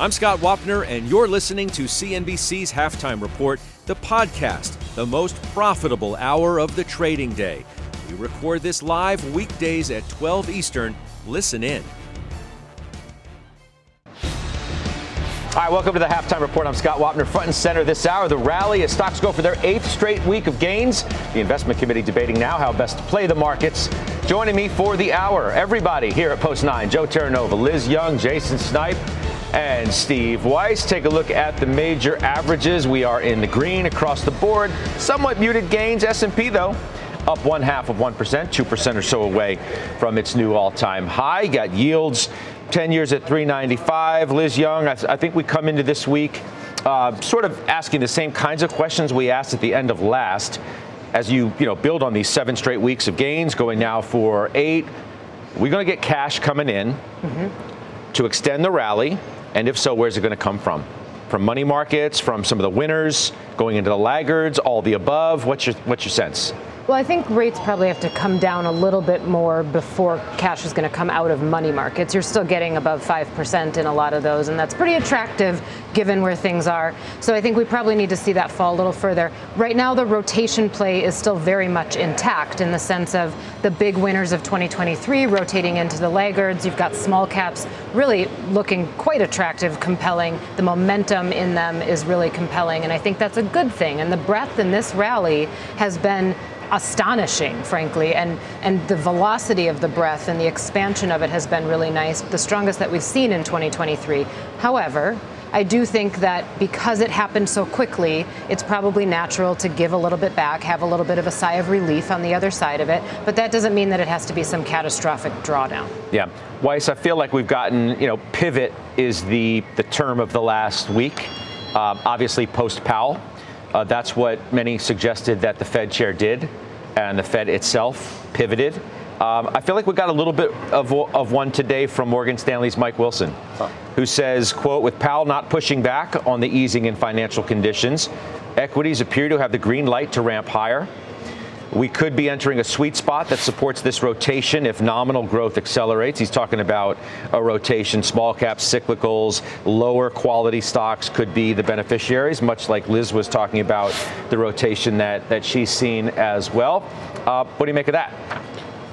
I'm Scott Wapner, and you're listening to CNBC's Halftime Report, the podcast, the most profitable hour of the trading day. We record this live weekdays at 12 Eastern. Listen in. All right, welcome to the halftime report. I'm Scott Wapner, front and center this hour. The rally as stocks go for their eighth straight week of gains. The investment committee debating now how best to play the markets. Joining me for the hour, everybody here at Post 9, Joe Terranova, Liz Young, Jason Snipe, and Steve Weiss. Take a look at the major averages. We are in the green across the board. Somewhat muted gains. S&P though up one half of 1%, 2% or so away from its new all-time high. Got yields 10 years at 395. Liz Young, I, th- I think we come into this week uh, sort of asking the same kinds of questions we asked at the end of last. As you, you know, build on these seven straight weeks of gains, going now for eight, we're going to get cash coming in mm-hmm. to extend the rally. And if so, where's it going to come from? From money markets, from some of the winners, going into the laggards, all the above? What's your, what's your sense? Well, I think rates probably have to come down a little bit more before cash is going to come out of money markets. You're still getting above 5% in a lot of those, and that's pretty attractive given where things are. So I think we probably need to see that fall a little further. Right now, the rotation play is still very much intact in the sense of the big winners of 2023 rotating into the laggards. You've got small caps really looking quite attractive, compelling. The momentum in them is really compelling, and I think that's a good thing. And the breadth in this rally has been astonishing, frankly, and and the velocity of the breadth and the expansion of it has been really nice, the strongest that we've seen in 2023. However, I do think that because it happened so quickly, it's probably natural to give a little bit back, have a little bit of a sigh of relief on the other side of it. But that doesn't mean that it has to be some catastrophic drawdown. Yeah. Weiss, I feel like we've gotten, you know, pivot is the, the term of the last week. Um, obviously, post Powell. Uh, that's what many suggested that the Fed chair did, and the Fed itself pivoted. Um, I feel like we got a little bit of, of one today from Morgan Stanley's Mike Wilson, who says, quote, with Powell not pushing back on the easing in financial conditions, equities appear to have the green light to ramp higher. We could be entering a sweet spot that supports this rotation if nominal growth accelerates. He's talking about a rotation, small caps, cyclicals, lower quality stocks could be the beneficiaries, much like Liz was talking about the rotation that, that she's seen as well. Uh, what do you make of that?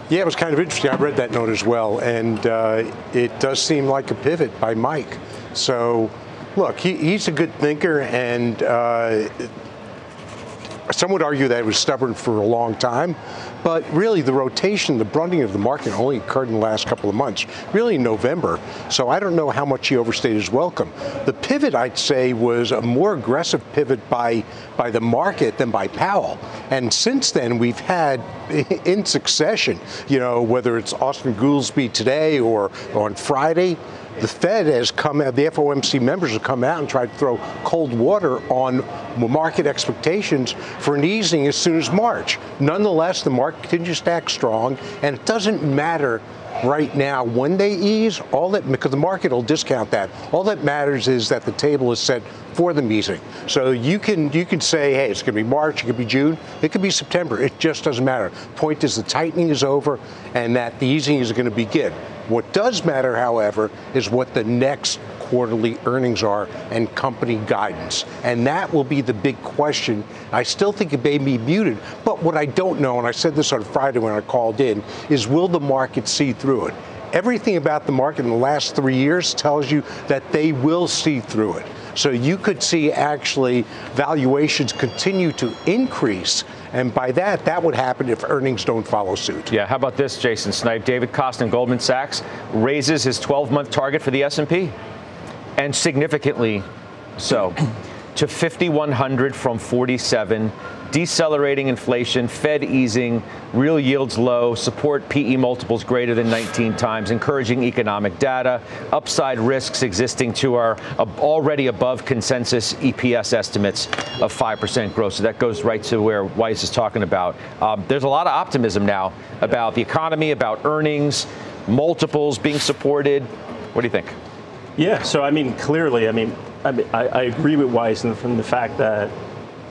Yeah, it was kind of interesting. I read that note as well, and uh, it does seem like a pivot by Mike. So, look, he, he's a good thinker, and uh, some would argue that it was stubborn for a long time, but really the rotation, the brunting of the market only occurred in the last couple of months, really in November. So I don't know how much he overstayed his welcome. The pivot, I'd say, was a more aggressive pivot by by the market than by Powell. And since then, we've had in succession, you know, whether it's Austin Goolsbee today or on Friday, the Fed has come out, the FOMC members have come out and tried to throw cold water on market expectations for an easing as soon as March. Nonetheless, the market continues to act strong, and it doesn't matter right now when they ease all that because the market will discount that. All that matters is that the table is set for the easing so you can you can say hey it's going to be march it could be june it could be september it just doesn't matter. Point is the tightening is over and that the easing is going to begin. What does matter, however, is what the next quarterly earnings are and company guidance. And that will be the big question. I still think it may be muted, but what I don't know, and I said this on Friday when I called in, is will the market see through it? Everything about the market in the last three years tells you that they will see through it. So you could see actually valuations continue to increase and by that, that would happen if earnings don't follow suit. Yeah, how about this, Jason Snipe? David Kostin, Goldman Sachs, raises his 12-month target for the S&P, and significantly so. to 5,100 from 47 decelerating inflation, Fed easing, real yields low, support PE multiples greater than 19 times, encouraging economic data, upside risks existing to our already above consensus EPS estimates of 5% growth. So that goes right to where Weiss is talking about. Um, there's a lot of optimism now about the economy, about earnings, multiples being supported. What do you think? Yeah, so I mean, clearly, I mean, I, mean, I, I agree with Weiss from the fact that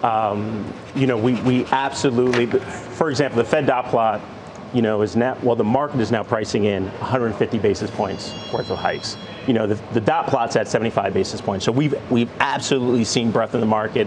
um, you know, we, we absolutely, for example, the Fed dot plot, you know, is now, well, the market is now pricing in 150 basis points worth of hikes. You know, the, the dot plot's at 75 basis points. So we've, we've absolutely seen breadth in the market.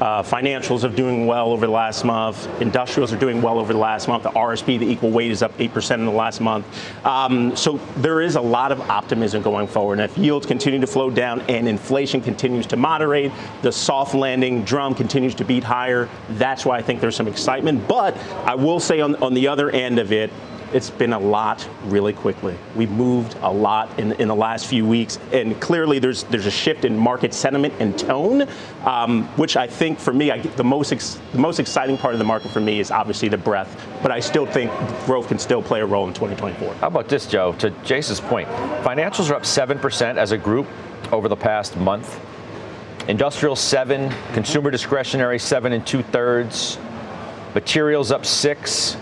Uh, financials are doing well over the last month. Industrials are doing well over the last month. The RSP, the equal weight, is up 8% in the last month. Um, so there is a lot of optimism going forward. And if yields continue to flow down and inflation continues to moderate, the soft landing drum continues to beat higher, that's why I think there's some excitement. But I will say on, on the other end of it, it's been a lot really quickly. We've moved a lot in, in the last few weeks, and clearly there's there's a shift in market sentiment and tone, um, which I think for me, I, the most ex, the most exciting part of the market for me is obviously the breadth. But I still think growth can still play a role in 2024. How about this, Joe? To Jason's point, financials are up seven percent as a group over the past month. Industrial seven, consumer discretionary seven and two thirds, materials up six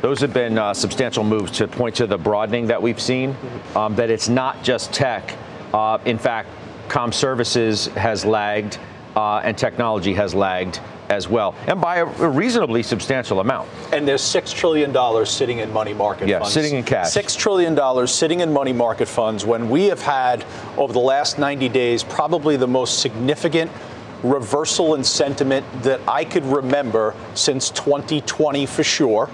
those have been uh, substantial moves to point to the broadening that we've seen, um, that it's not just tech. Uh, in fact, com services has lagged uh, and technology has lagged as well, and by a reasonably substantial amount. And there's $6 trillion sitting in money market yeah, funds. sitting in cash. $6 trillion sitting in money market funds when we have had, over the last 90 days, probably the most significant reversal in sentiment that I could remember since 2020 for sure.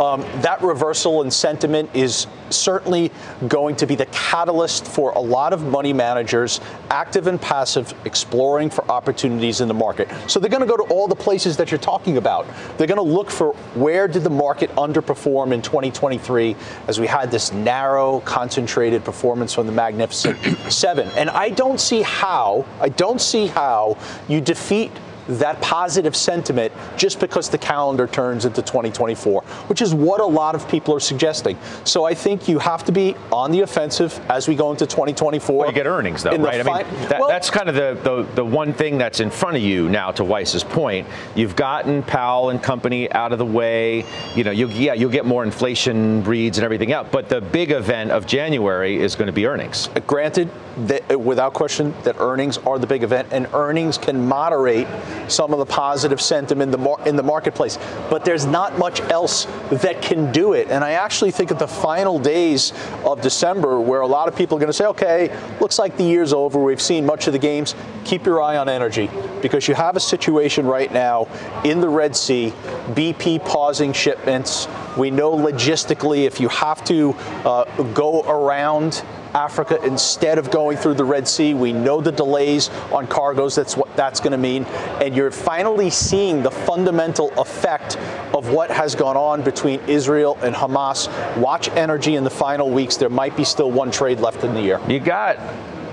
Um, that reversal in sentiment is certainly going to be the catalyst for a lot of money managers, active and passive, exploring for opportunities in the market. So they're going to go to all the places that you're talking about. They're going to look for where did the market underperform in 2023 as we had this narrow, concentrated performance from the Magnificent Seven. And I don't see how, I don't see how you defeat that positive sentiment just because the calendar turns into 2024, which is what a lot of people are suggesting. So I think you have to be on the offensive as we go into 2024. Well, you get earnings, though, right? Fi- I mean, that, well, that's kind of the, the, the one thing that's in front of you now, to Weiss's point. You've gotten Powell and company out of the way. You know, you, yeah, you'll get more inflation reads and everything else, but the big event of January is going to be earnings. Granted, that, without question, that earnings are the big event, and earnings can moderate some of the positive sentiment in the, marketplace. But there's not much else that can do it. And I actually think at the final days of December, where a lot of people are going to say, okay, looks like the year's over, we've seen much of the games, keep your eye on energy because you have a situation right now in the Red Sea, BP pausing shipments. We know logistically if you have to uh, go around Africa instead of going through the Red Sea. We know the delays on cargoes, that's what that's going to mean. And you're finally seeing the fundamental effect of what has gone on between Israel and Hamas. Watch energy in the final weeks. There might be still one trade left in the year. You got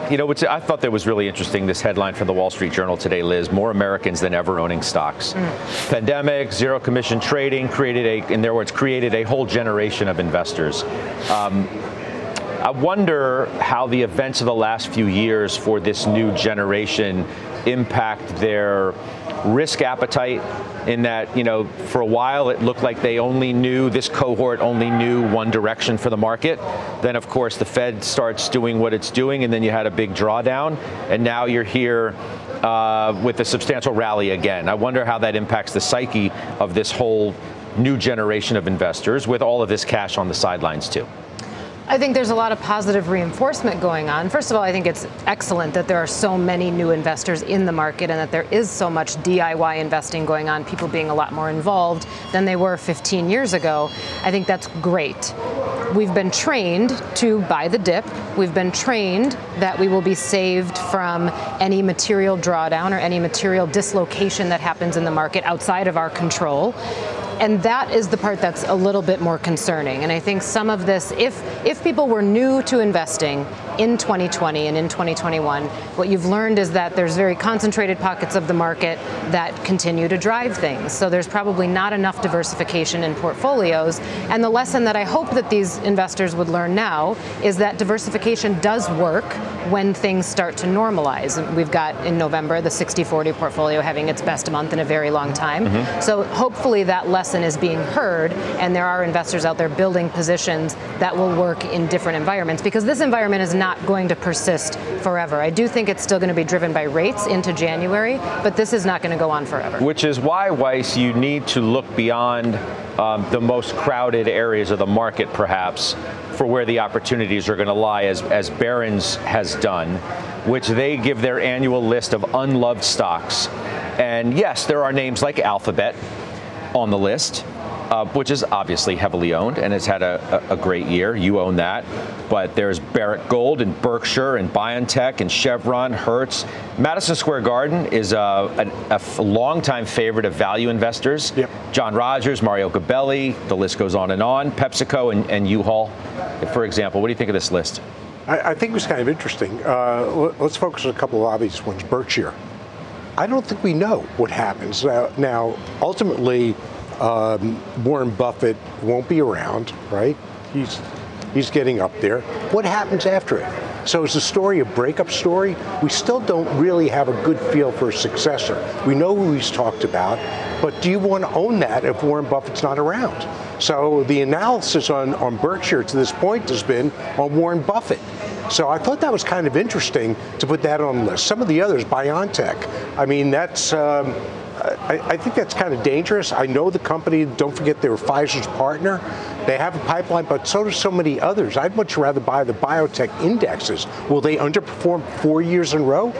you know, which I thought that was really interesting. This headline from the Wall Street Journal today, Liz: More Americans than ever owning stocks. Mm. Pandemic, zero commission trading created a, in their words, created a whole generation of investors. Um, I wonder how the events of the last few years for this new generation impact their risk appetite in that, you know, for a while it looked like they only knew, this cohort only knew one direction for the market. Then, of course, the Fed starts doing what it's doing, and then you had a big drawdown, and now you're here uh, with a substantial rally again. I wonder how that impacts the psyche of this whole new generation of investors with all of this cash on the sidelines, too. I think there's a lot of positive reinforcement going on. First of all, I think it's excellent that there are so many new investors in the market and that there is so much DIY investing going on, people being a lot more involved than they were 15 years ago. I think that's great. We've been trained to buy the dip. We've been trained that we will be saved from any material drawdown or any material dislocation that happens in the market outside of our control and that is the part that's a little bit more concerning. And I think some of this, if if people were new to investing in 2020 and in 2021, what you've learned is that there's very concentrated pockets of the market that continue to drive things. So there's probably not enough diversification in portfolios. And the lesson that I hope that these investors would learn now is that diversification does work when things start to normalize. We've got in November the 60 40 portfolio having its best month in a very long time. Mm-hmm. So hopefully that lesson is being heard, and there are investors out there building positions that will work in different environments because this environment is not going to persist forever. I do think it's still going to be driven by rates into January, but this is not going to go on forever. Which is why, Weiss, you need to look beyond um, the most crowded areas of the market, perhaps, for where the opportunities are going to lie, as, as Barron's has done, which they give their annual list of unloved stocks. And yes, there are names like Alphabet on the list uh, which is obviously heavily owned and has had a, a, great year. You own that. But there's Barrick Gold and Berkshire and BioNTech and Chevron, Hertz. Madison Square Garden is a, a, a longtime favorite of value investors. Yep. John Rogers, Mario Gabelli, the list goes on and on. PepsiCo and, and U-Haul, for example. What do you think of this list? I, I think it was kind of interesting. Uh, let's focus on a couple of obvious ones. Berkshire. I don't think we know what happens. Uh, now, ultimately, um, Warren Buffett won't be around, right? He's he's getting up there. What happens after it? So it's a story, a breakup story. We still don't really have a good feel for a successor. We know who he's talked about, but do you want to own that if Warren Buffett's not around? So the analysis on, on Berkshire to this point has been on Warren Buffett. So I thought that was kind of interesting to put that on the list. Some of the others, BioNTech, I mean, that's. Um, I, I, think that's kind of dangerous. I know the company, don't forget they were Pfizer's partner. They have a pipeline, but so do so many others. I'd much rather buy the biotech indexes. Will they underperform four years in a row?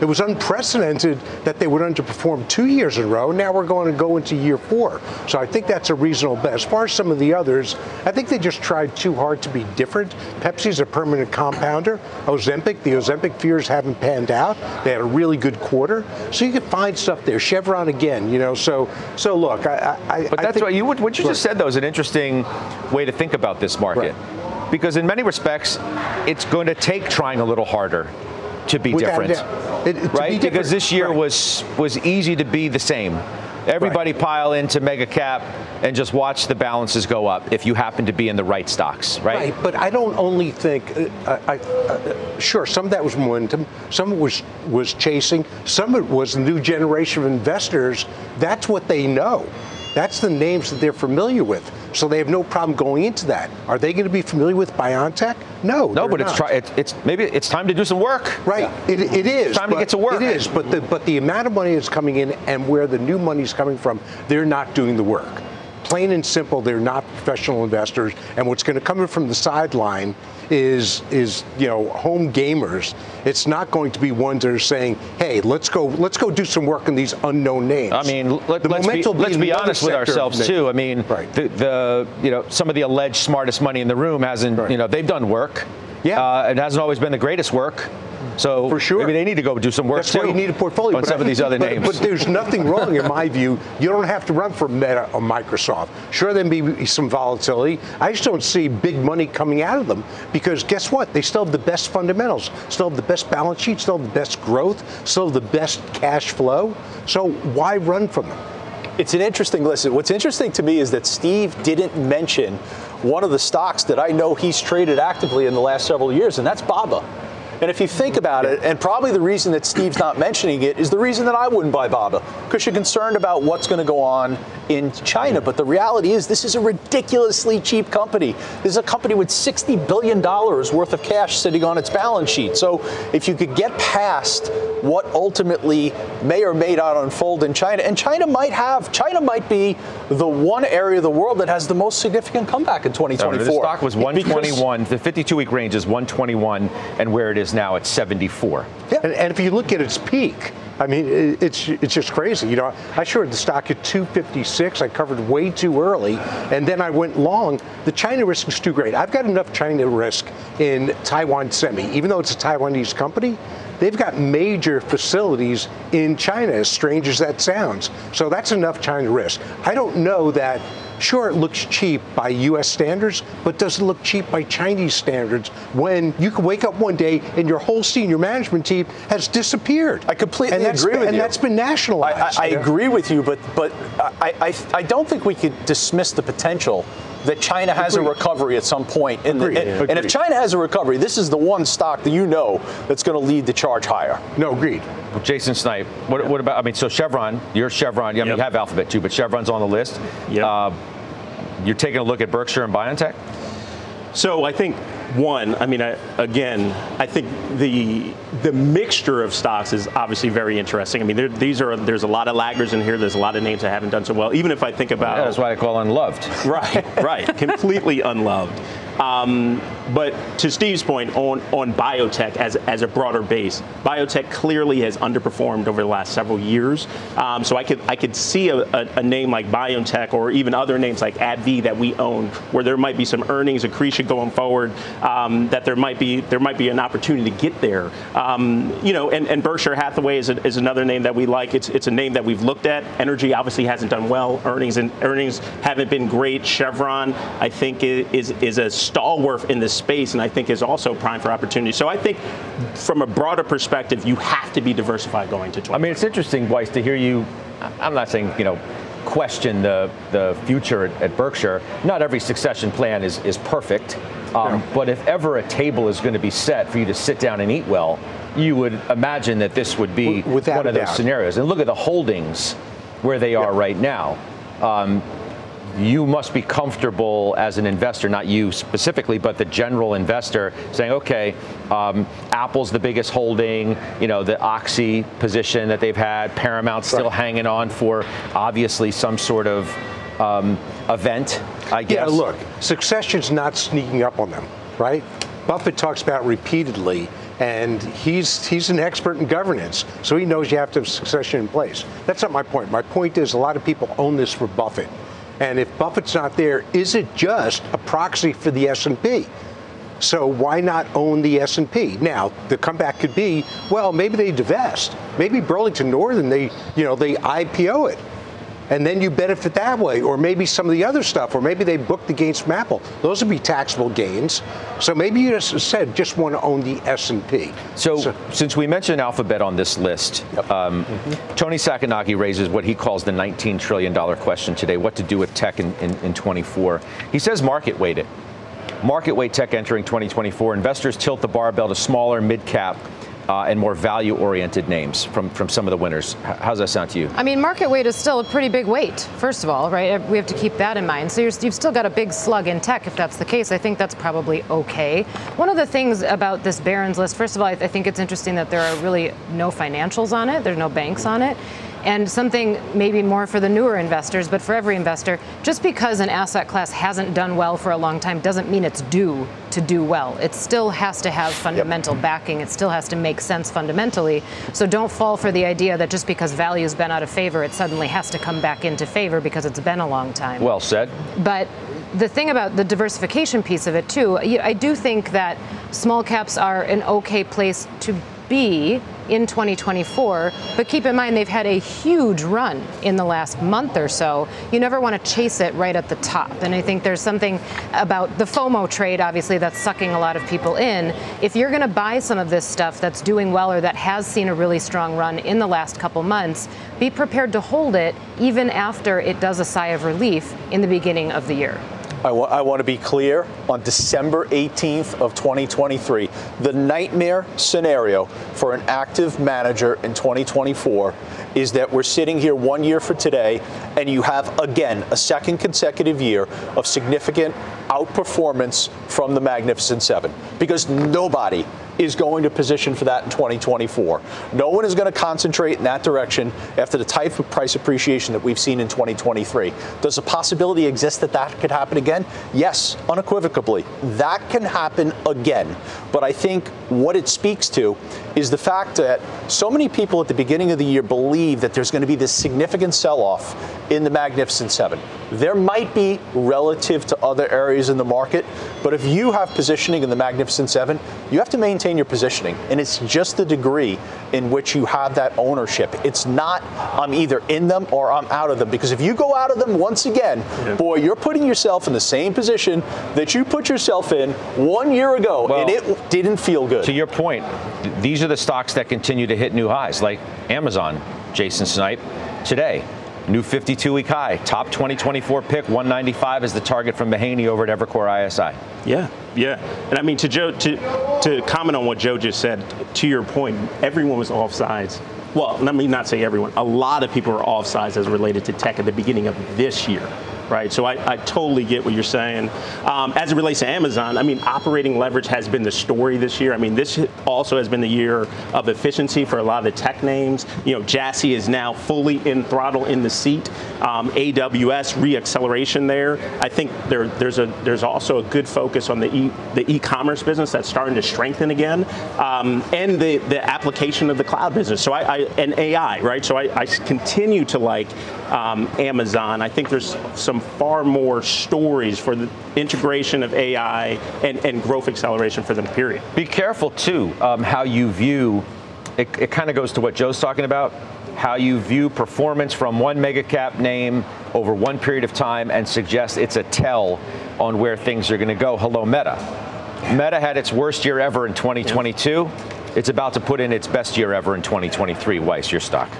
It was unprecedented that they would underperform two years in a row. Now we're going to go into year four. So I think that's a reasonable bet. As far as some of the others, I think they just tried too hard to be different. Pepsi's a permanent compounder. Ozempic, the Ozempic fears haven't panned out. They had a really good quarter. So you can find stuff there. Chevron again, you know. So so look, I. I but that's I what you what you just said though is an interesting way to think about this market. Right. Because in many respects, it's going to take trying a little harder to be Without different. It, right? Be because this year right. was was easy to be the same. Everybody right. pile into mega cap and just watch the balances go up if you happen to be in the right stocks, right? Right, but I don't only think, uh, I, uh, sure, some of that was momentum, some of it was, was chasing, some of it was the new generation of investors. That's what they know. That's the names that they're familiar with. So they have no problem going into that. Are they going to be familiar with BioNTech? No. No, but it's, try, it's, it's maybe it's time to do some work. Right. Yeah. It, it is. It's time to get to work. It is. But the but the amount of money that's coming in and where the new money is coming from, they're not doing the work plain and simple, they're not professional investors. And what's going to come in from the sideline is is you know home gamers. It's not going to be ones that are saying, "Hey, let's go, let's go do some work in these unknown names." I mean, let, us be, let's be honest with ourselves too. I mean, right. the, the, you know some of the alleged smartest money in the room hasn't right. you know they've done work. Yeah, uh, it hasn't always been the greatest work. So for sure, maybe they need to go do some work That's too. why you need a portfolio on some of these other but, names. But there's nothing wrong, in my view. You don't have to run for Meta or Microsoft. Sure, there may be some volatility. I just don't see big money coming out of them because guess what? They still have the best fundamentals, still have the best balance sheet, still have the best growth, still have the best cash flow. So why run from them? It's an interesting listen. What's interesting to me is that Steve didn't mention one of the stocks that I know he's traded actively in the last several years, and that's BABA. And if you think about it, and probably the reason that Steve's not mentioning it is the reason that I wouldn't buy BABA, because you're concerned about what's going to go on in China. But the reality is, this is a ridiculously cheap company. This is a company with $60 billion worth of cash sitting on its balance sheet. So if you could get past what ultimately may or may not unfold in China, and China might have, China might be the one area of the world that has the most significant comeback in 2024. the stock was 121. Because the 52 week range is 121, and where it is now at 74. Yeah. And, and if you look at its peak, I mean, it's it's just crazy. You know, I shorted the stock at 256. I covered way too early, and then I went long. The China risk is too great. I've got enough China risk in Taiwan Semi, even though it's a Taiwanese company. They've got major facilities in China, as strange as that sounds. So that's enough China risk. I don't know that Sure, it looks cheap by U.S. standards, but does it look cheap by Chinese standards when you can wake up one day and your whole senior management team has disappeared? I completely and agree with and you. that's been nationalized. I, I, I agree with you, but but I, I I don't think we could dismiss the potential that China has Agreed. a recovery at some point. In the, Agreed. and, and if China has a recovery, this is the one stock that you know that's going to lead the charge higher. no, agreed. Jason Snipe, what, what about? I mean, so Chevron, you're Chevron. I mean, Yep. you have Alphabet too, but Chevron's on the list. Yep. Uh, you're taking a look at Berkshire and BioNTech. So I think one, I mean, I, again, I think the the mixture of stocks is obviously very interesting. I mean, there, these are there's a lot of laggers in here. There's a lot of names that haven't done so well. Even if I think about Yeah, that's why I call unloved. Right, right. Completely unloved. Um, but to Steve's point on, on biotech as, as a broader base, biotech clearly has underperformed over the last several years. Um, so I could I could see a, a, a name like BioNTech or even other names like AbbVie that we own, where there might be some earnings accretion going forward. Um, that there might be there might be an opportunity to get there. Um, you know, and, and Berkshire Hathaway is, a, is another name that we like. It's it's a name that we've looked at. Energy obviously hasn't done well. Earnings and earnings haven't been great. Chevron, I think, is is a stalwart in this space, and I think is also prime for opportunity. So I think, from a broader perspective, you have to be diversified going to 20. I mean, it's interesting, Weiss, to hear you. I'm not saying you know question the the future at, Berkshire. Not every succession plan is is perfect, um, but if ever a table is going to be set for you to sit down and eat well, you would imagine that this would be without one of those doubt. scenarios. And look at the holdings where they are right now. Um, you must be comfortable as an investor, not you specifically, but the general investor, saying, okay, um, Apple's the biggest holding, you know, the Oxy position that they've had, Paramount's still hanging on for obviously some sort of um, event, I guess. Yeah, look, succession's not sneaking up on them, right? Buffett talks about repeatedly, and he's he's an expert in governance, so he knows you have to have succession in place. That's not my point. My point is a lot of people own this for Buffett, and if Buffett's not there, is it just a proxy for the S&P? So why not own the S&P? Now, the comeback could be, well, maybe they divest. Maybe Burlington Northern, they, you know, they IPO it. And then you benefit that way, or maybe some of the other stuff, or maybe they book the gains from Apple. Those would be taxable gains. So maybe you just said just want to own the S&P. So, since we mentioned Alphabet on this list, um, Toni Sacconaghi raises what he calls the $19 trillion question today what to do with tech in, in, in 24. He says market weight it. Market weight tech entering 2024. Investors tilt the barbell to smaller, mid cap, uh, and more value oriented names from, from some of the winners. How's that sound to you? I mean, market weight is still a pretty big weight, first of all, right? We have to keep that in mind. So you're, you've still got a big slug in tech. If that's the case, I think that's probably okay. One of the things about this Barron's list, first of all, I, I think it's interesting that there are really no financials on it, there's no banks on it. And something maybe more for the newer investors, but for every investor, just because an asset class hasn't done well for a long time doesn't mean it's due to do well. It still has to have fundamental backing. It still has to make sense fundamentally. So don't fall for the idea that just because value's been out of favor, it suddenly has to come back into favor because it's been a long time. Well said. But the thing about the diversification piece of it too, I do think that small caps are an okay place to be in 2024. But keep in mind they've had a huge run in the last month or so. You never want to chase it right at the top. And I think there's something about the FOMO trade, obviously, that's sucking a lot of people in. If you're going to buy some of this stuff that's doing well or that has seen a really strong run in the last couple months, be prepared to hold it even after it does a sigh of relief in the beginning of the year. I wa- I want to be clear on December 18th of 2023, the nightmare scenario for an active manager in 2024 is that we're sitting here one year for today and you have again a second consecutive year of significant outperformance from the Magnificent Seven. Because nobody is going to position for that in 2024. No one is going to concentrate in that direction after the type of price appreciation that we've seen in 2023. Does a possibility exist that that could happen again? Yes, unequivocally. That can happen again. But I think what it speaks to is the fact that so many people at the beginning of the year believe that there's going to be this significant sell off in the Magnificent Seven. There might be relative to other areas in the market, but if you have positioning in the Magnificent Seven, you have to maintain maintain your positioning, and it's just the degree in which you have that ownership. It's not I'm either in them or I'm out of them because if you go out of them once again, yeah. boy, you're putting yourself in the same position that you put yourself in one year ago, well, and it didn't feel good. To your point, these are the stocks that continue to hit new highs, like Amazon, Jason Snipe, today. New 52 week high, top 2024 pick, 195 is the target from Mahaney over at Evercore ISI. Yeah, yeah. And I mean, to Joe, to, to comment on what Joe just said, to your point, everyone was off sides. Well, let me not say everyone. A lot of people were off sides as related to tech at the beginning of this year right? So I, I totally get what you're saying. Um, as it relates to Amazon, I mean, operating leverage has been the story this year. I mean, this also has been the year of efficiency for a lot of the tech names. You know, Jassy is now fully in throttle in the seat. Um, AWS reacceleration there. I think there, there's a there's also a good focus on the e, the e-commerce business that's starting to strengthen again, um, and the the application of the cloud business. So I, I and AI, right? So I, I continue to like um, Amazon. I think there's some far more stories for the integration of AI and, and growth acceleration for them, period. Be careful, too, um, how you view, it, it kind of goes to what Joe's talking about, how you view performance from one mega cap name over one period of time and suggest it's a tell on where things are going to go. Hello, Meta. Meta had its worst year ever in 2022. It's about to put in its best year ever in 2023. Weiss, your stock.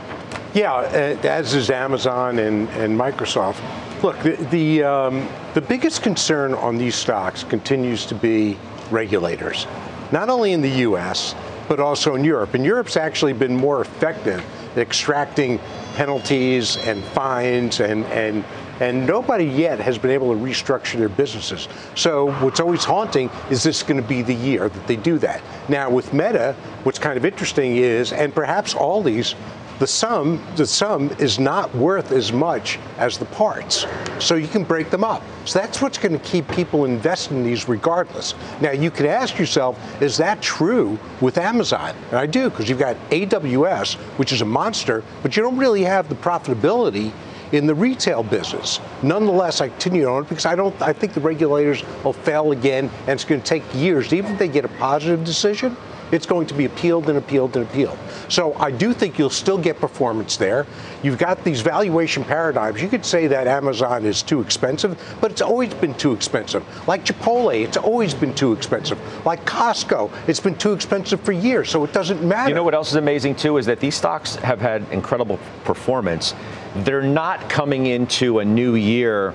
Yeah, uh, as is Amazon and, and Microsoft. Look, the the, um, the biggest concern on these stocks continues to be regulators, not only in the U.S. but also in Europe. And Europe's actually been more effective at extracting penalties and fines and and and nobody yet has been able to restructure their businesses. So what's always haunting is this going to be the year that they do that. Now with Meta, what's kind of interesting is, and perhaps all these the sum the sum is not worth as much as the parts so you can break them up so that's what's going to keep people investing in these regardless now you could ask yourself is that true with amazon and i do because you've got aws which is a monster but you don't really have the profitability in the retail business. Nonetheless, I continue on it because I don't. I think the regulators will fail again, and it's going to take years. Even if they get a positive decision, it's going to be appealed and appealed and appealed. So I do think you'll still get performance there. You've got these valuation paradigms. You could say that Amazon is too expensive, but it's always been too expensive. Like Chipotle, it's always been too expensive. Like Costco, it's been too expensive for years, so it doesn't matter. You know what else is amazing too is that these stocks have had incredible performance. They're not coming into a new year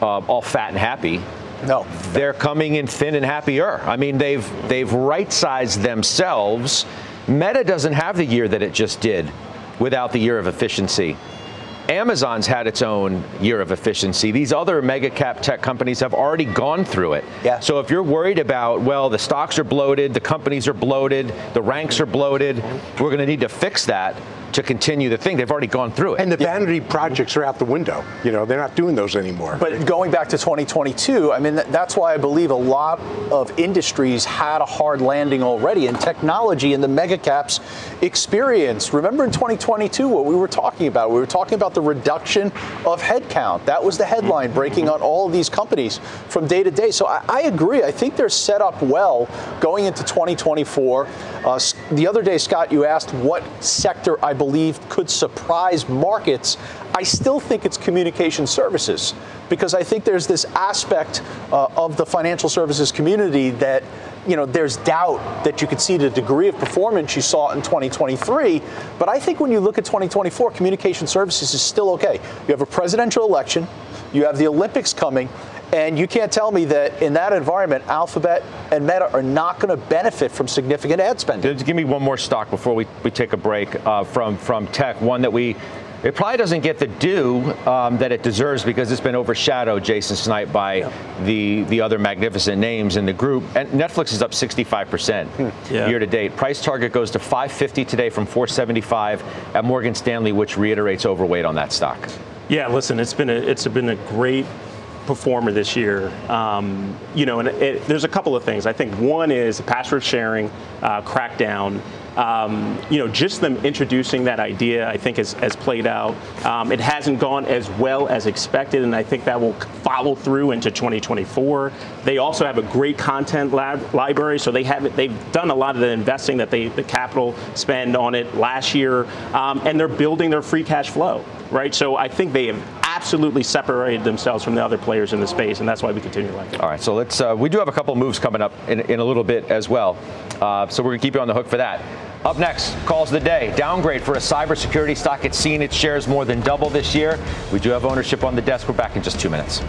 uh, all fat and happy. No, they're coming in thin and happier. I mean, they've they've right-sized themselves. Meta doesn't have the year that it just did without the year of efficiency. Amazon's had its own year of efficiency. These other mega cap tech companies have already gone through it. Yeah. So if you're worried about, well, the stocks are bloated, the companies are bloated, the ranks are bloated, we're going to need to fix that to continue the thing. They've already gone through it. And the vanity yeah. projects are out the window. You know, they're not doing those anymore. But going back to 2022, I mean, that's why I believe a lot of industries had a hard landing already, and technology and the mega caps experienced. Remember in 2022 what we were talking about? We were talking about the reduction of headcount. That was the headline breaking on all of these companies from day to day. So I, I agree. I think they're set up well going into 2024. Uh, the other day, Scott, you asked what sector I believe could surprise markets, I still think it's communication services. Because I think there's this aspect uh, of the financial services community that you know there's doubt that you could see the degree of performance you saw in 2023 but i think when you look at 2024 communication services is still okay. You have a presidential election. You have the olympics coming and you can't tell me that in that environment, Alphabet and Meta are not going to benefit from significant ad spending. Give me one more stock before we, we take a break uh, from, from tech, one that we it probably doesn't get the due um, that it deserves because it's been overshadowed, Jason Snipe, by yeah. the the other magnificent names in the group. And Netflix is up 65% hmm. yeah. year to date. Price target goes to 550 today from 475 at Morgan Stanley, which reiterates overweight on that stock. Yeah, listen, it's been a it's been a great performer this year. Um, you know, and it, there's a couple of things. I think one is password sharing uh, crackdown um, you know, just them introducing that idea, I think, has, has played out. Um, it hasn't gone as well as expected, and I think that will follow through into 2024. They also have a great content lab, library, so they have they've done a lot of the investing that they the capital spend on it last year, um, and they're building their free cash flow right? So I think they have absolutely separated themselves from the other players in the space, and that's why we continue like it. All right, so let's. Uh, we do have a couple moves coming up in, in a little bit as well, uh, so we're gonna keep you on the hook for that. Up next, calls of the day. Downgrade for a cybersecurity stock. It's seen its shares more than double this year. We do have ownership on the desk. We're back in just two minutes.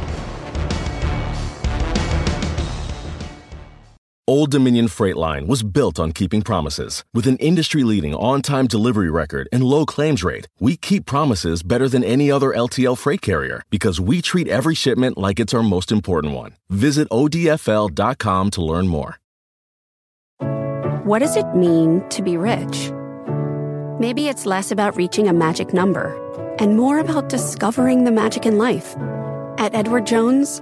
Old Dominion Freight Line was built on keeping promises. With an industry leading on time delivery record and low claims rate, we keep promises better than any other LTL freight carrier because we treat every shipment like it's our most important one. Visit ODFL.com to learn more. What does it mean to be rich? Maybe it's less about reaching a magic number and more about discovering the magic in life. At Edward Jones,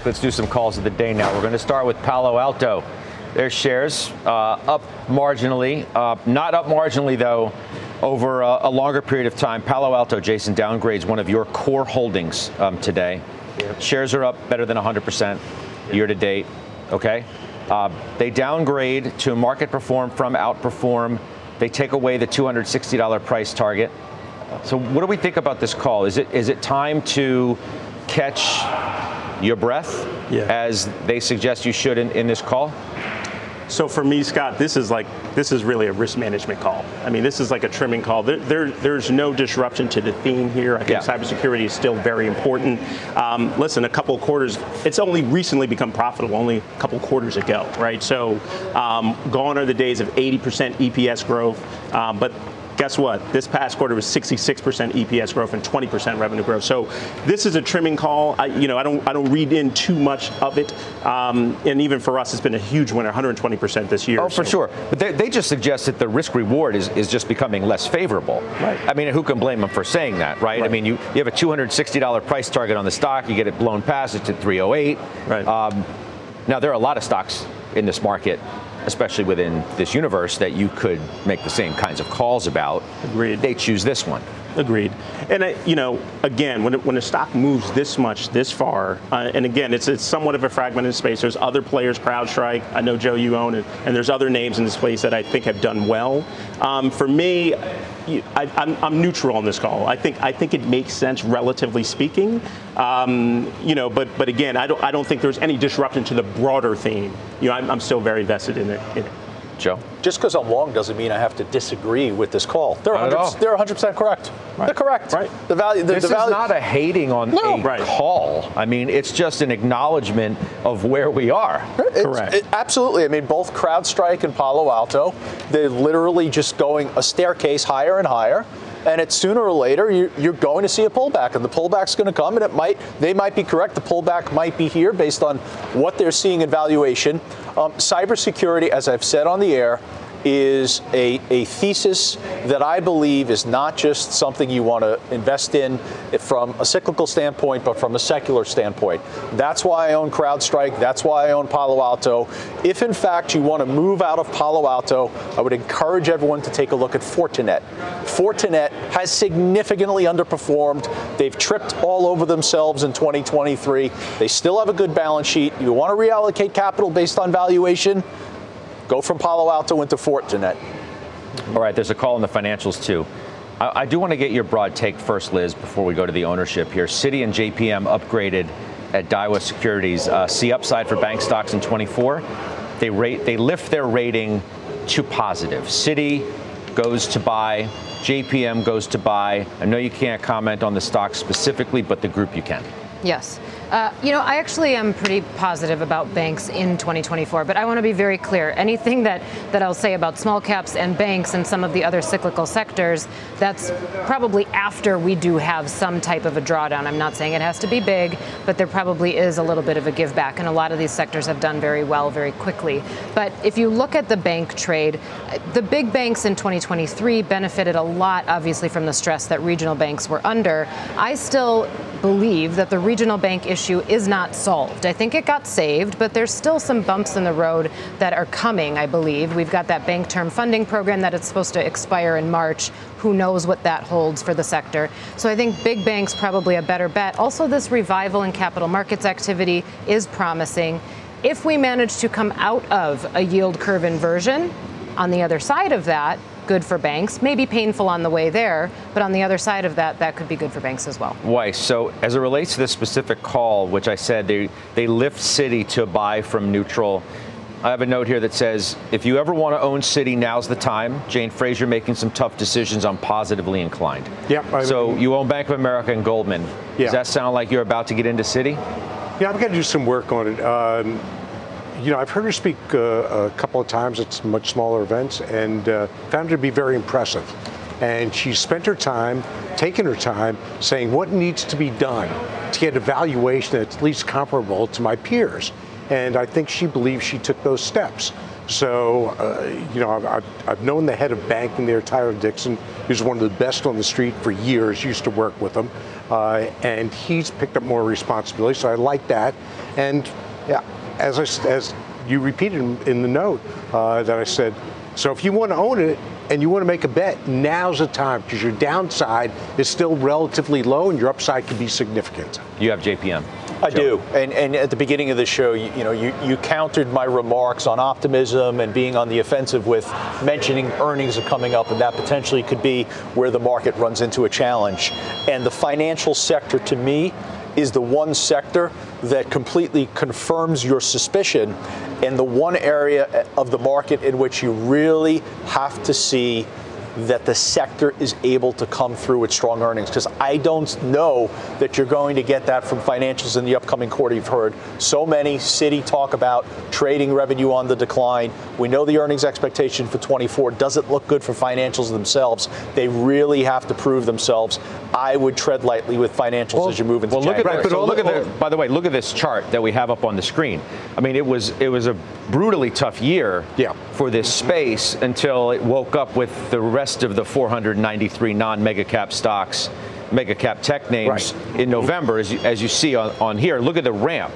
Back. Let's do some calls of the day now. We're going to start with Palo Alto. Their shares uh, up marginally, uh, not up marginally though. Over a, a, longer period of time, Palo Alto, Jason, downgrades one of your core holdings um, today. Shares are up better than 100% yep. year to date. Okay, uh, they downgrade to market perform from outperform. They take away the $260 price target. So, what do we think about this call? Is it is it time to catch your breath, yeah. as they suggest you should in, in this call? So for me, Scott, this is like this is really a risk management call. I mean, this is like a trimming call. There, there there's no disruption to the theme here. I think yeah. cybersecurity is still very important. Um, listen, a couple of quarters, it's only recently become profitable, only a couple quarters ago, right? So um, gone are the days of 80% EPS growth, um, but guess what? This past quarter was 66% EPS growth and 20% revenue growth. So this is a trimming call. I, you know, I don't I don't read in too much of it. Um, and even for us, it's been a huge winner, 120% this year. Oh, for sure. But they, they just suggest that the risk reward is, is just becoming less favorable. Right. I mean, who can blame them for saying that, right? right. I mean, you, you have a $260 price target on the stock, you get it blown past, it's at 308. Right. Um, now, there are a lot of stocks in this market especially within this universe, that you could make the same kinds of calls about. Agreed. They choose this one. Agreed. And I, you know, again, when it, when a stock moves this much, this far, uh, and again, it's it's somewhat of a fragmented space. There's other players, CrowdStrike. I know Joe, you own it, and there's other names in this space that I think have done well. Um, for me, I, am neutral on this call. I think I think it makes sense, relatively speaking. Um, you know, but but again, I don't I don't think there's any disruption to the broader theme. You know, I'm, I'm still very vested in it. In it. Joe? Just because I'm wrong doesn't mean I have to disagree with this call. They're 100%, they're 100% correct. Right. They're correct. Right. The value. The, this the value, is not a hating on no. a right. call. I mean, it's just an acknowledgement of where we are. It's, correct. It, absolutely. I mean, both CrowdStrike and Palo Alto, they're literally just going a staircase higher and higher and it's sooner or later you, are going to see a pullback, and the pullback's going to come, and it might they might be correct. The pullback might be here based on what they're seeing in valuation. Um, cybersecurity, as I've said on the air, is a, a thesis that I believe is not just something you want to invest in from a cyclical standpoint, but from a secular standpoint. That's why I own CrowdStrike. That's why I own Palo Alto. If in fact you want to move out of Palo Alto, I would encourage everyone to take a look at Fortinet. Fortinet has significantly underperformed. They've tripped all over themselves in 2023. They still have a good balance sheet. You want to reallocate capital based on valuation? Go from Palo Alto into Fortinet. All right, there's a call in the financials too. I, I do want to get your broad take first, Liz, before we go to the ownership here. Citi and JPM upgraded at Daiwa Securities. Uh, see upside for bank stocks in 24. They rate they lift their rating to positive. Citi goes to buy. JPM goes to buy. I know you can't comment on the stock specifically, but the group you can. Yes. Uh, you know, I actually am pretty positive about banks in 2024, but I want to be very clear. Anything that, that I'll say about small caps and banks and some of the other cyclical sectors, that's probably after we do have some type of a drawdown. I'm not saying it has to be big, but there probably is a little bit of a give back, and a lot of these sectors have done very well very quickly. But if you look at the bank trade, the big banks in 2023 benefited a lot, obviously, from the stress that regional banks were under. I still believe that the regional bank issue is not solved. I think it got saved, but there's still some bumps in the road that are coming, I believe. We've got that bank term funding program that it's supposed to expire in March. Who knows what that holds for the sector? So I think big banks probably a better bet. Also, this revival in capital markets activity is promising. If we manage to come out of a yield curve inversion, on the other side of that, good for banks. Maybe painful on the way there, but on the other side of that, that could be good for banks as well. Weiss, so as it relates to this specific call, which I said they, they lift Citi to buy from neutral. I have a note here that says, if you ever want to own Citi, now's the time. Jane Fraser making some tough decisions. I'm positively inclined. Yeah. so you own Bank of America and Goldman. Yeah. Does that sound like you're about to get into Citi? Yeah, I've got to do some work on it. Um, you know, I've heard her speak uh, a couple of times at much smaller events and uh, found her to be very impressive. And she spent her time, taking her time, saying what needs to be done to get a valuation that's at least comparable to my peers. And I think she believes she took those steps. So, uh, you know, I've, I've, known the head of banking there, Tyler Dixon, who's one of the best on the street for years, used to work with him. Uh, and he's picked up more responsibility, so I like that. And yeah, as, I, as you repeated in the note uh, that I said, so if you want to own it and you want to make a bet, now's the time because your downside is still relatively low and your upside can be significant. You have JPM. I do. And, and at the beginning of the show, you, you, know, you, you countered my remarks on optimism and being on the offensive with mentioning earnings are coming up, and that potentially could be where the market runs into a challenge. And the financial sector, to me, is the one sector that completely confirms your suspicion and the one area of the market in which you really have to see that the sector is able to come through with strong earnings because I don't know that you're going to get that from financials in the upcoming quarter. You've heard so many Citi talk about trading revenue on the decline. We know the earnings expectation for 24 doesn't look good for financials themselves. They really have to prove themselves. I would tread lightly with financials well, as you move into well, look at, right, so look at the, oh. by the way, look at this chart that we have up on the screen. I mean, it was it was a brutally tough year yeah. for this space until it woke up with the rest of the 493 non-mega cap stocks, mega cap tech names right. in November, as you, as you see on, on here. Look at the ramp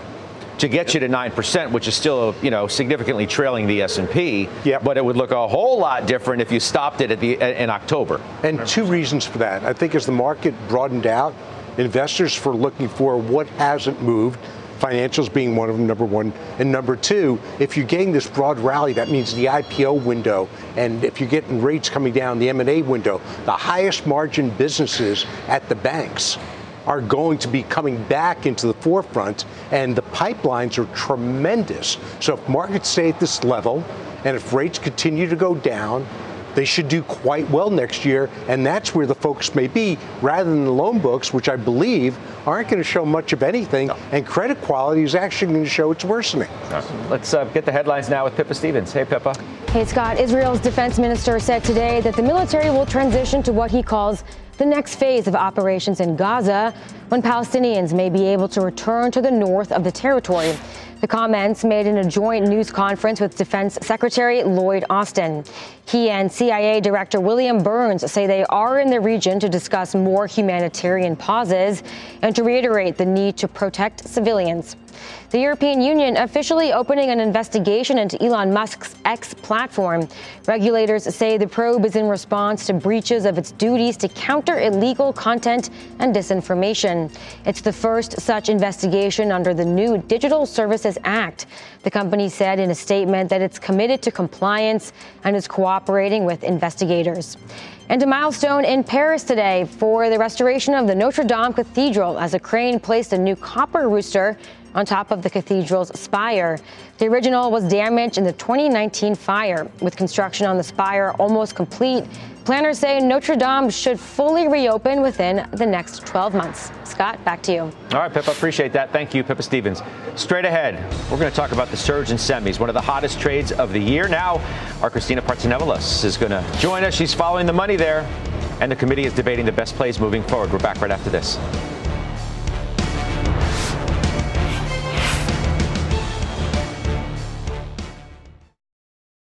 to get you to 9%, which is still, you know, significantly trailing the S&P. Yep. But it would look a whole lot different if you stopped it at the in October. And two reasons for that. I think as the market broadened out, investors were looking for what hasn't moved financials being one of them, number one. And number two, if you're getting this broad rally, that means the IPO window, and if you're getting rates coming down, the M&A window, the highest margin businesses at the banks are going to be coming back into the forefront, and the pipelines are tremendous. So if markets stay at this level, and if rates continue to go down, they should do quite well next year, and that's where the focus may be, rather than the loan books, which I believe aren't going to show much of anything, no. and credit quality is actually going to show it's worsening. Let's uh, get the headlines now with Pippa Stevens. Hey, Pippa. Hey, Scott. Israel's defense minister said today that the military will transition to what he calls the next phase of operations in Gaza when Palestinians may be able to return to the north of the territory. The comments made in a joint news conference with Defense Secretary Lloyd Austin. He and CIA Director William Burns say they are in the region to discuss more humanitarian pauses and to reiterate the need to protect civilians. The European Union officially opening an investigation into Elon Musk's X platform. Regulators say the probe is in response to breaches of its duties to counter illegal content and disinformation. It's the first such investigation under the new Digital Services Act. The company said in a statement that it's committed to compliance and is cooperating with investigators. And a milestone in Paris today for the restoration of the Notre Dame Cathedral as a crane placed a new copper rooster on top of the cathedral's spire. The original was damaged in the 2019 fire. With construction on the spire almost complete, Planners say Notre Dame should fully reopen within the next 12 months. Scott, back to you. All right, Pippa, appreciate that. Thank you, Pippa Stevens. Straight ahead, we're going to talk about the surge in semis, one of the hottest trades of the year. Now, our Christina Partsinevelos is going to join us. She's following the money there, and the committee is debating the best plays moving forward. We're back right after this.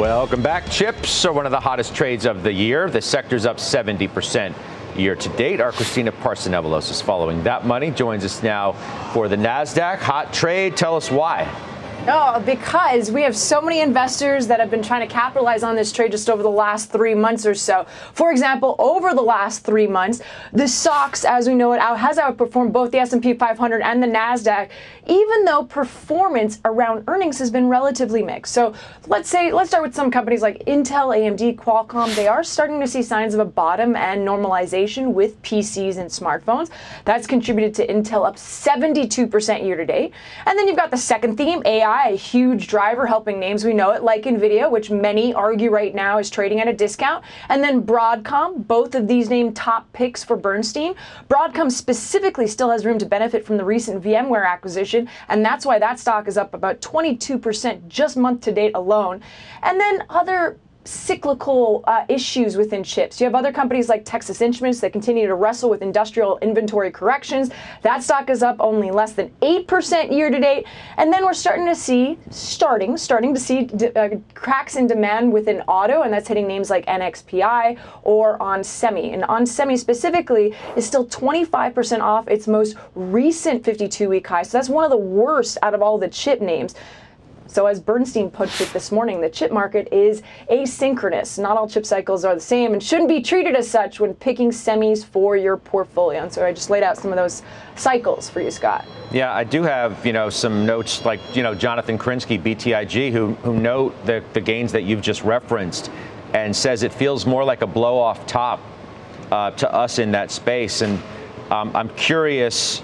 Welcome back. Chips are one of the hottest trades of the year. The sector's up 70% year to date. Our Christina Partsinevelos is following that money. Joins us now for the NASDAQ. Hot trade. Tell us why. Oh, because we have so many investors that have been trying to capitalize on this trade just over the last three months or so. For example, over the last three months, the SOX, as we know it, has outperformed both the S&P 500 and the Nasdaq, even though performance around earnings has been relatively mixed. So let's say let's start with some companies like Intel, AMD, Qualcomm. They are starting to see signs of a bottom and normalization with PCs and smartphones. That's contributed to Intel up 72% year to date. And then you've got the second theme, AI a huge driver helping names we know it, like NVIDIA, which many argue right now is trading at a discount. And then Broadcom, both of these named top picks for Bernstein. Broadcom specifically still has room to benefit from the recent VMware acquisition, and that's why that stock is up about 22% just month to date alone. And then other cyclical uh, issues within chips. You have other companies like Texas Instruments that continue to wrestle with industrial inventory corrections. That stock is up only less than 8% year to date. And then we're starting to see, starting, starting to see uh, cracks in demand within auto, and that's hitting names like NXPI or onsemi. And onsemi specifically is still 25% off its most recent 52 week high. So that's one of the worst out of all the chip names. So, as Bernstein put it this morning, the chip market is asynchronous. Not all chip cycles are the same and shouldn't be treated as such when picking semis for your portfolio. And so, I just laid out some of those cycles for you, Scott. Yeah, I do have you know some notes like you know Jonathan Krinsky, BTIG, who who note the the gains that you've just referenced, and says it feels more like a blow off top uh, to us in that space. And um, I'm curious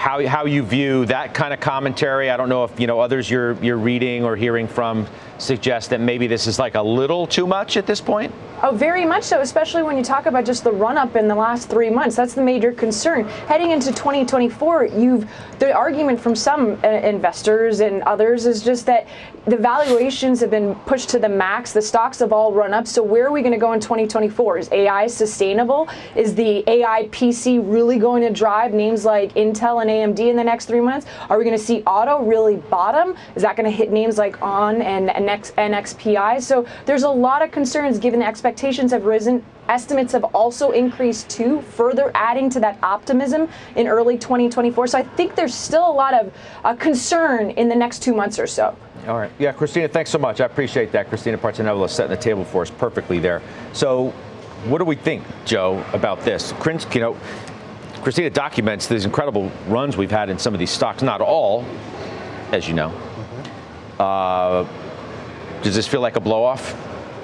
how, how you view that kind of commentary. I don't know if you know others you're you're reading or hearing from suggest that maybe this is like a little too much at this point. Oh, very much so, especially when you talk about just the run up in the last three months. That's the major concern. Heading into 2024, you've the argument from some uh, investors and others is just that the valuations have been pushed to the max. The stocks have all run up. So where are we going to go in 2024? Is AI sustainable? Is the AI PC really going to drive names like Intel and AMD in the next three months? Are we going to see auto really bottom? Is that going to hit names like ON and NX, NXPI? So there's a lot of concerns given the expectations have risen. Estimates have also increased too, further adding to that optimism in early 2024. So I think there's still a lot of uh, concern in the next two months or so. All right. Yeah, Christina, thanks so much. I appreciate that. Christina Partsinevelos setting the table for us perfectly there. So, what do we think, Joe, about this? Krins, you know, Christina documents these incredible runs we've had in some of these stocks. Not all, as you know. Mm-hmm. Uh, does this feel like a blow off?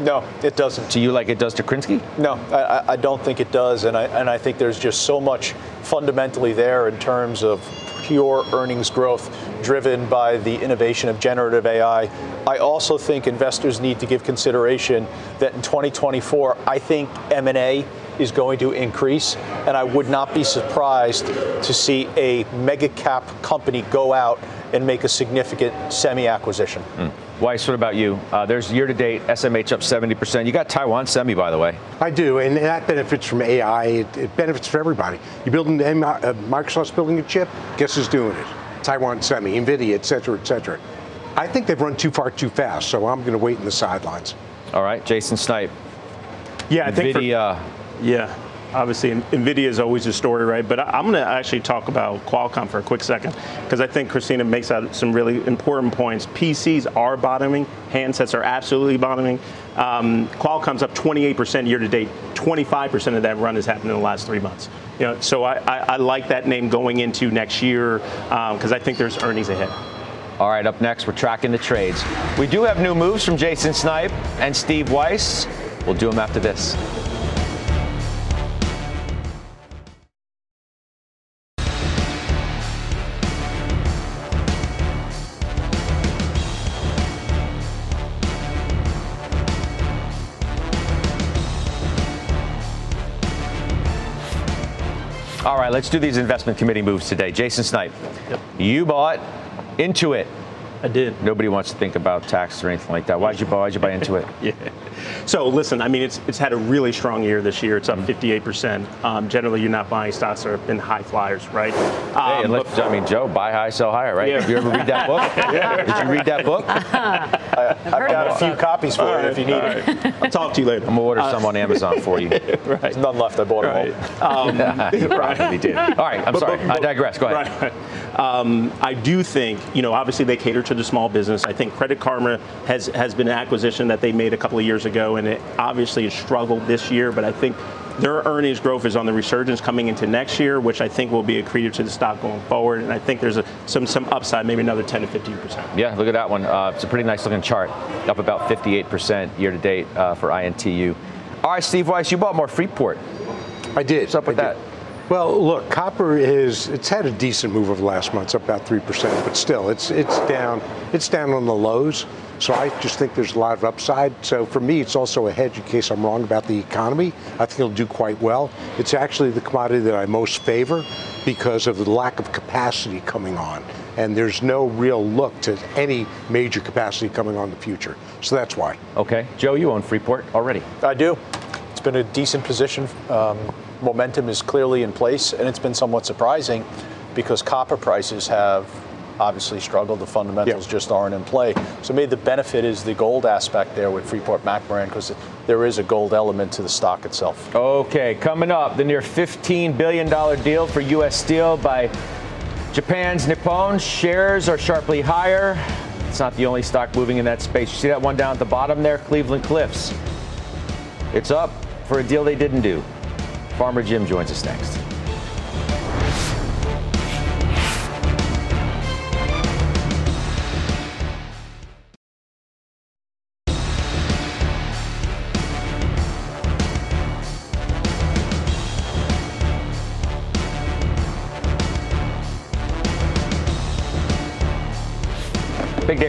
No, it doesn't. To you, like it does to Krinsky? No, I, I don't think it does, and I and I think there's just so much fundamentally there in terms of pure earnings growth driven by the innovation of generative AI. I also think investors need to give consideration that in 2024, I think M&A is going to increase, and I would not be surprised to see a mega cap company go out and make a significant semi acquisition. Mm. Weiss, what about you? Uh, there's year to date SMH up 70%. You got Taiwan Semi, by the way. I do, and that benefits from AI. It, it benefits for everybody. You building uh, Microsoft's building a chip. Guess who's doing it? Taiwan Semi, Nvidia, et cetera, et cetera. I think they've run too far too fast, so I'm going to wait in the sidelines. All right, Jason Snipe. Yeah, I Nvidia. think. For, yeah, obviously NVIDIA is always a story, right? But I'm going to actually talk about Qualcomm for a quick second because I think Christina makes out some really important points. PCs are bottoming, handsets are absolutely bottoming. Um, Qualcomm's up 28% year to date. 25% of that run has happened in the last three months. You know, so I, I, I like that name going into next year because um, I think there's earnings ahead. All right, up next, we're tracking the trades. We do have new moves from Jason Snipe and Steve Weiss. We'll do them after this. Right, let's do these investment committee moves today. Jason Snipe, yep. you bought Intuit. I did. Nobody wants to think about tax or anything like that. Why'd you buy? Why'd you buy Intuit? yeah. So listen, I mean, it's it's had a really strong year this year. It's up 58 percent. Um, generally, you're not buying stocks that have been high flyers, right? Um, hey, look, I mean, Joe, buy high, sell higher, right? Yeah. You ever read that book? yeah. Did you read that book? I, have got a few copies for right, you if you need right. it. I'll talk to you later. I'm gonna order uh, some on Amazon for you. right. There's none left. I bought them right. all. Um, you probably did. All right, I'm but, sorry. But, I digress. Go ahead. Right. Um, I do think, you know, obviously they cater to the small business. I think Credit Karma has has been an acquisition that they made a couple of years ago, and it obviously has struggled this year. But I think their earnings growth is on the resurgence coming into next year, which I think will be accretive to the stock going forward. And I think there's a, some some upside, maybe another 10 to 15 percent. Yeah, look at that one. Uh, it's a pretty nice looking chart, up about 58 percent year to date uh, for INTU. All right, Steve Weiss, you bought more Freeport. I did. What's up with I that? Did. Well, look, copper is it's had a decent move over the last month. It's up about three percent, but still, it's it's down. It's down on the lows. So I just think there's a lot of upside. So for me, it's also a hedge in case I'm wrong about the economy. I think it'll do quite well. It's actually the commodity that I most favor because of the lack of capacity coming on. And there's no real look to any major capacity coming on in the future. So that's why. Okay. Joe, you own Freeport already. I do. It's been a decent position. Um, momentum is clearly in place, and it's been somewhat surprising because copper prices have obviously struggled. The fundamentals just aren't in play. So maybe the benefit is the gold aspect there with Freeport McMoran because there is a gold element to the stock itself. Okay, coming up, the near $15 billion deal for U.S. Steel by Japan's Nippon. Shares are sharply higher. It's not the only stock moving in that space. You see that one down at the bottom there, Cleveland Cliffs. It's up for a deal they didn't do. Farmer Jim joins us next.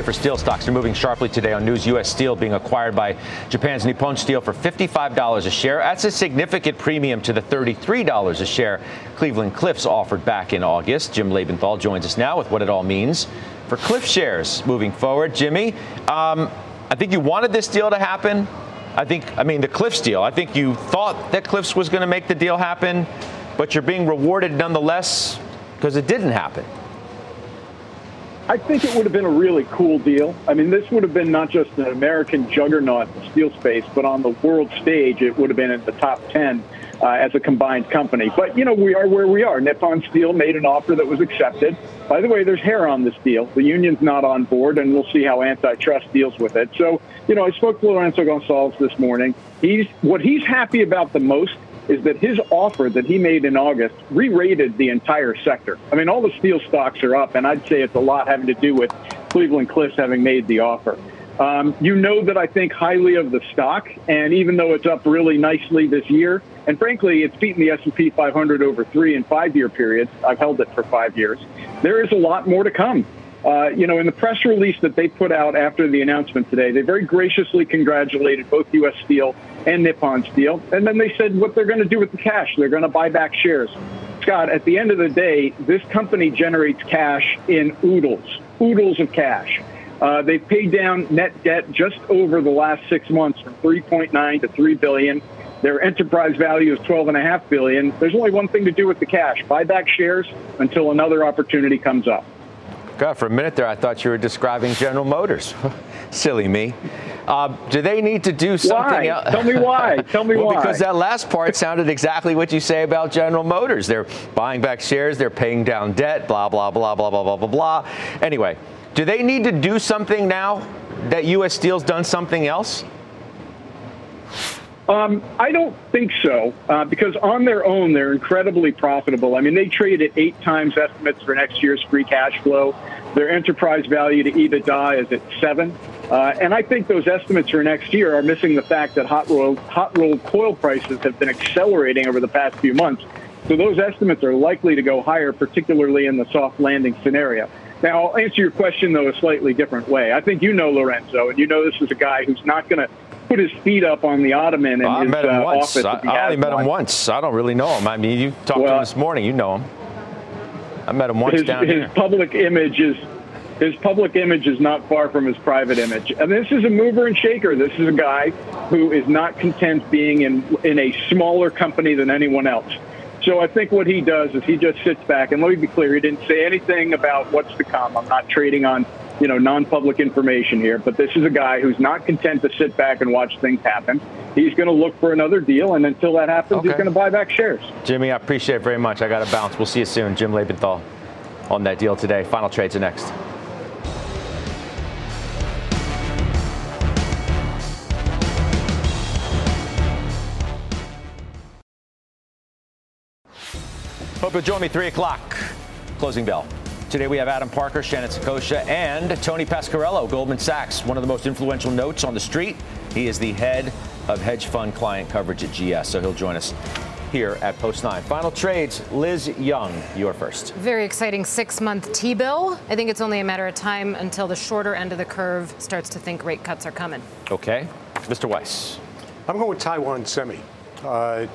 For steel stocks. They're moving sharply today on news U.S. Steel being acquired by Japan's Nippon Steel for $55 a share. That's a significant premium to the $33 a share Cleveland Cliffs offered back in August. Jim Lebenthal joins us now with what it all means for Cliff shares moving forward. Jimmy, um, I think you wanted this deal to happen. I think, I mean, the Cliffs deal. I think you thought that Cliffs was going to make the deal happen, but you're being rewarded nonetheless because it didn't happen. I think it would have been a really cool deal. I mean, this would have been not just an American juggernaut in steel space, but on the world stage, it would have been in the top 10 uh, as a combined company. But, you know, we are where we are. Nippon Steel made an offer that was accepted. By the way, there's hair on this deal. The union's not on board, and we'll see how antitrust deals with it. So, you know, I spoke to Lourenco Goncalves this morning. He's what he's happy about the most is that his offer that he made in August re-rated the entire sector. I mean, all the steel stocks are up, and I'd say it's a lot having to do with Cleveland Cliffs having made the offer. Um, you know that I think highly of the stock, and even though it's up really nicely this year, and frankly, it's beaten the S&P 500 over three and five-year periods. I've held it for five years. There is a lot more to come. Uh, you know, in the press release that they put out after the announcement today, they very graciously congratulated both U.S. Steel and Nippon Steel. And then they said what they're going to do with the cash. They're going to buy back shares. Scott, at the end of the day, this company generates cash in oodles, oodles of cash. Uh, they've paid down net debt just over the last six months from 3.9 to 3 billion. Their enterprise value is 12.5 billion. There's only one thing to do with the cash: buy back shares until another opportunity comes up. God, for a minute there, I thought you were describing General Motors. Silly me. Uh, do they need to do something why? else? Tell me why. Tell me well, why. Because that last part sounded exactly what you say about General Motors. They're buying back shares, they're paying down debt, blah, blah, blah, blah, blah, blah, blah, blah. Anyway, do they need to do something now that U.S. Steel's done something else? Um, I don't think so, uh, because on their own, they're incredibly profitable. I mean, they trade at eight times estimates for next year's free cash flow. Their enterprise value to EBITDA is at seven. Uh, and I think those estimates for next year are missing the fact that hot rolled, hot rolled coil prices have been accelerating over the past few months. So those estimates are likely to go higher, particularly in the soft landing scenario. Now, I'll answer your question, though, a slightly different way. I think you know Lourenco, and you know this is a guy who's not going to put his feet up on the ottoman in I his met him uh, once. office. I, I only met him once. I don't really know him. I mean, you talked to him this morning. You know him. I met him once his, down his here. public image is his public image is not far from his private image. And this is a mover and shaker. This is a guy who is not content being in in a smaller company than anyone else. So I think what he does is he just sits back and let me be clear, he didn't say anything about what's to come. I'm not trading on, you know, non-public information here, but this is a guy who's not content to sit back and watch things happen. He's going to look for another deal, and until that happens, he's going to buy back shares. Jimmy, I appreciate it very much. I got to bounce. We'll see you soon. Jim Lebenthal on that deal today. Final trades are next. Hope you'll join me 3 o'clock. Closing bell. Today we have Adam Parker, Shannon Saccocia, and Tony Pasquariello, Goldman Sachs, one of the most influential notes on the street. He is the head of hedge fund client coverage at GS, so he'll join us here at Post 9. Final trades, Liz Young, you're first. Very exciting six month T bill. I think it's only a matter of time until the shorter end of the curve starts to think rate cuts are coming. Okay. Mr. Weiss. I'm going with Taiwan Semi. Uh,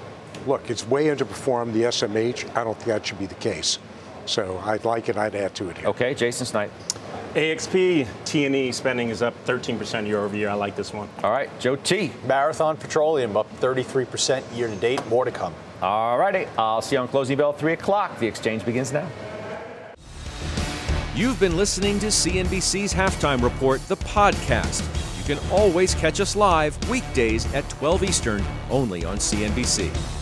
look, it's way underperformed the SMH. I don't think that should be the case. So I'd like it. I'd add to it here. Okay, Jason Snipe. AXP T&E spending is up 13% year over year. I like this one. All right, Joe T. Marathon Petroleum up 33% year to date. More to come. All righty. I'll see you on closing bell 3 o'clock. The exchange begins now. You've been listening to CNBC's Halftime Report, the podcast. You can always catch us live weekdays at 12 Eastern, only on CNBC.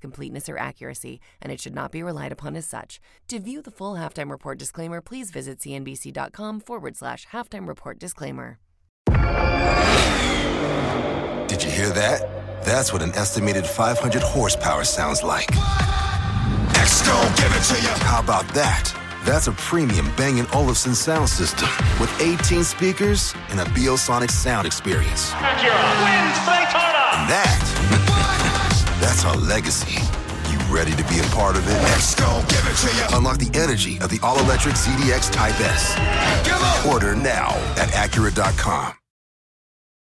completeness or accuracy, and it should not be relied upon as such. To view the full halftime report disclaimer, please visit cnbc.com forward slash halftime report disclaimer. Did you hear that? That's what an estimated 500 horsepower sounds like. X gon' give it to you. How about that? That's a premium Bang & Olufsen sound system with 18 speakers and a Biosonic sound experience. wins Daytona. And that, that's our legacy. You ready to be a part of it? X gon' give it to you. Unlock the energy of the all-electric ZDX Type S. Order now at Acura.com.